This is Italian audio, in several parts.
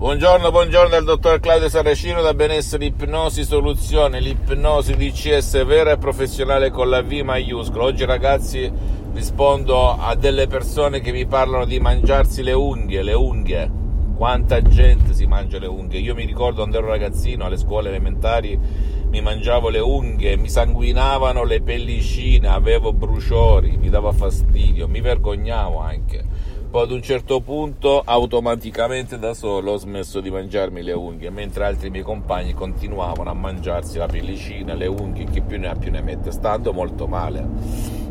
Buongiorno, buongiorno dal dottor Claudio Saracino da Benessere Ipnosi Soluzione, l'ipnosi DCS vera e professionale con la V maiuscola. Oggi ragazzi rispondo a delle persone che mi parlano di mangiarsi le unghie, le unghie. Quanta gente si mangia le unghie. Io mi ricordo quando ero ragazzino alle scuole elementari mi mangiavo le unghie, mi sanguinavano le pellicine, avevo bruciori, mi dava fastidio, mi vergognavo anche poi ad un certo punto automaticamente da solo ho smesso di mangiarmi le unghie, mentre altri miei compagni continuavano a mangiarsi la pellicina, le unghie, chi più ne ha più ne mette, stando molto male.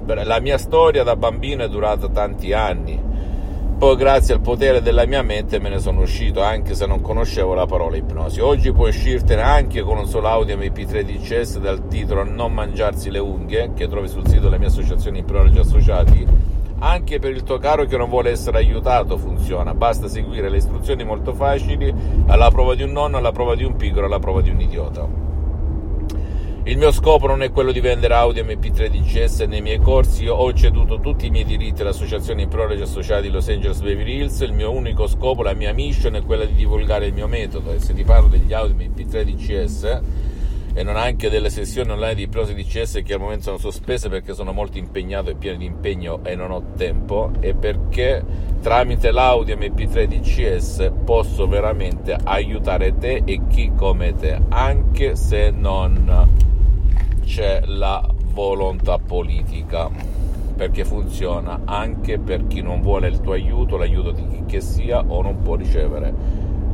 La mia storia da bambino è durata tanti anni, poi grazie al potere della mia mente me ne sono uscito anche se non conoscevo la parola ipnosi. Oggi puoi uscirtene anche con un solo audio MP3 DCS dal titolo Non mangiarsi le unghie, che trovi sul sito della mia associazione Ipnologi Associati anche per il tuo caro che non vuole essere aiutato funziona, basta seguire le istruzioni molto facili, alla prova di un nonno, alla prova di un piccolo, alla prova di un idiota. Il mio scopo non è quello di vendere Audi MP3 DCS nei miei corsi, io ho ceduto tutti i miei diritti all'associazione Prologi Associati Los Angeles Beverly Hills, il mio unico scopo, la mia mission è quella di divulgare il mio metodo. E se ti parlo degli Audi MP3 DCS e non anche delle sessioni online di ipnosi DCS che al momento sono sospese perché sono molto impegnato e pieno di impegno e non ho tempo e perché tramite l'audio MP3 DCS posso veramente aiutare te e chi come te anche se non c'è la volontà politica perché funziona anche per chi non vuole il tuo aiuto, l'aiuto di chi che sia o non può ricevere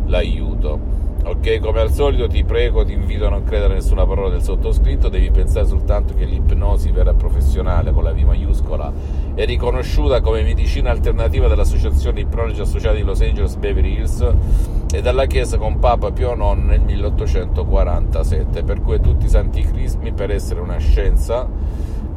l'aiuto. Ok, come al solito ti prego, ti invito a non credere a nessuna parola del sottoscritto, devi pensare soltanto che l'ipnosi vera professionale con la V maiuscola è riconosciuta come medicina alternativa dall'Associazione Ipnologi Associati di Los Angeles Beverly Hills e dalla Chiesa con Papa Pio IX nel 1847, per cui tutti i santi crismi per essere una scienza,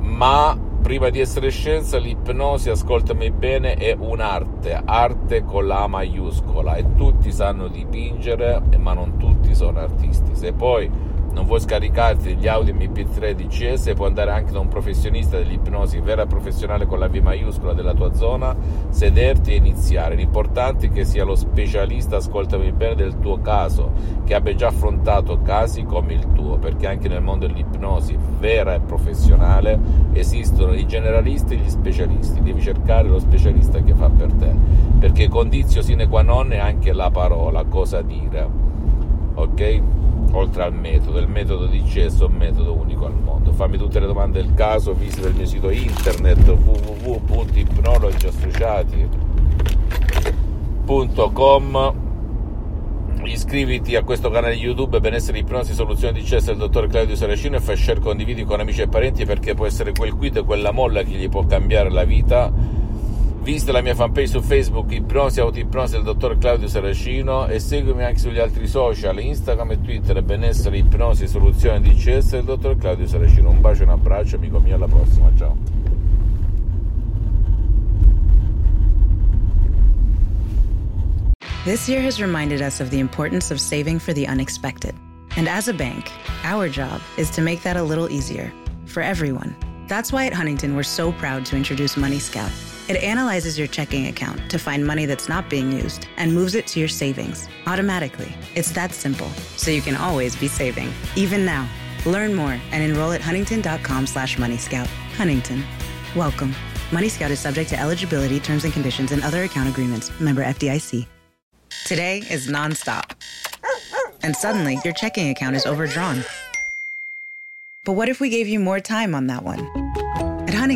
ma prima di essere scienza, l'ipnosi, ascoltami bene, è un'arte, arte con la maiuscola e tutti sanno dipingere, ma non tutti sono artisti. Se poi non vuoi scaricarti gli audio MP3 DCS, puoi andare anche da un professionista dell'ipnosi vera professionale con la V maiuscola della tua zona, sederti e iniziare. L'importante è che sia lo specialista, ascoltami bene, del tuo caso, che abbia già affrontato casi come il tuo, perché anche nel mondo dell'ipnosi vera e professionale esistono i generalisti e gli specialisti. Devi cercare lo specialista che fa per te, perché condizio sine qua non è anche la parola, cosa dire. Ok? Oltre al metodo. Il metodo di DCS è un metodo unico al mondo. Fammi tutte le domande del caso, visita il mio sito internet www.ipnologiassociati.com iscriviti a questo canale YouTube Benessere Ipnosi Soluzioni DCS del dottor Claudio Saracino e fai share condividi con amici e parenti perché può essere quel quid, quella molla che gli può cambiare la vita Visita la mia fanpage su Facebook Ipnosi Autoipnosi del dottor Claudio Saracino e seguimi anche sugli altri social Instagram e Twitter Benessere Ipnosi Soluzione DCS del dottor Claudio Saracino. Un bacio e un abbraccio amico mio, alla prossima, ciao. This year has reminded us of the importance of saving for the unexpected. And as a bank, our job is to make that a little easier for everyone. That's why at Huntington, we're so proud to introduce Money Scout it analyzes your checking account to find money that's not being used and moves it to your savings automatically. It's that simple, so you can always be saving, even now. Learn more and enroll at huntington.com slash moneyscout. Huntington. Welcome. Money Scout is subject to eligibility, terms and conditions, and other account agreements. Member FDIC. Today is nonstop. And suddenly, your checking account is overdrawn. But what if we gave you more time on that one?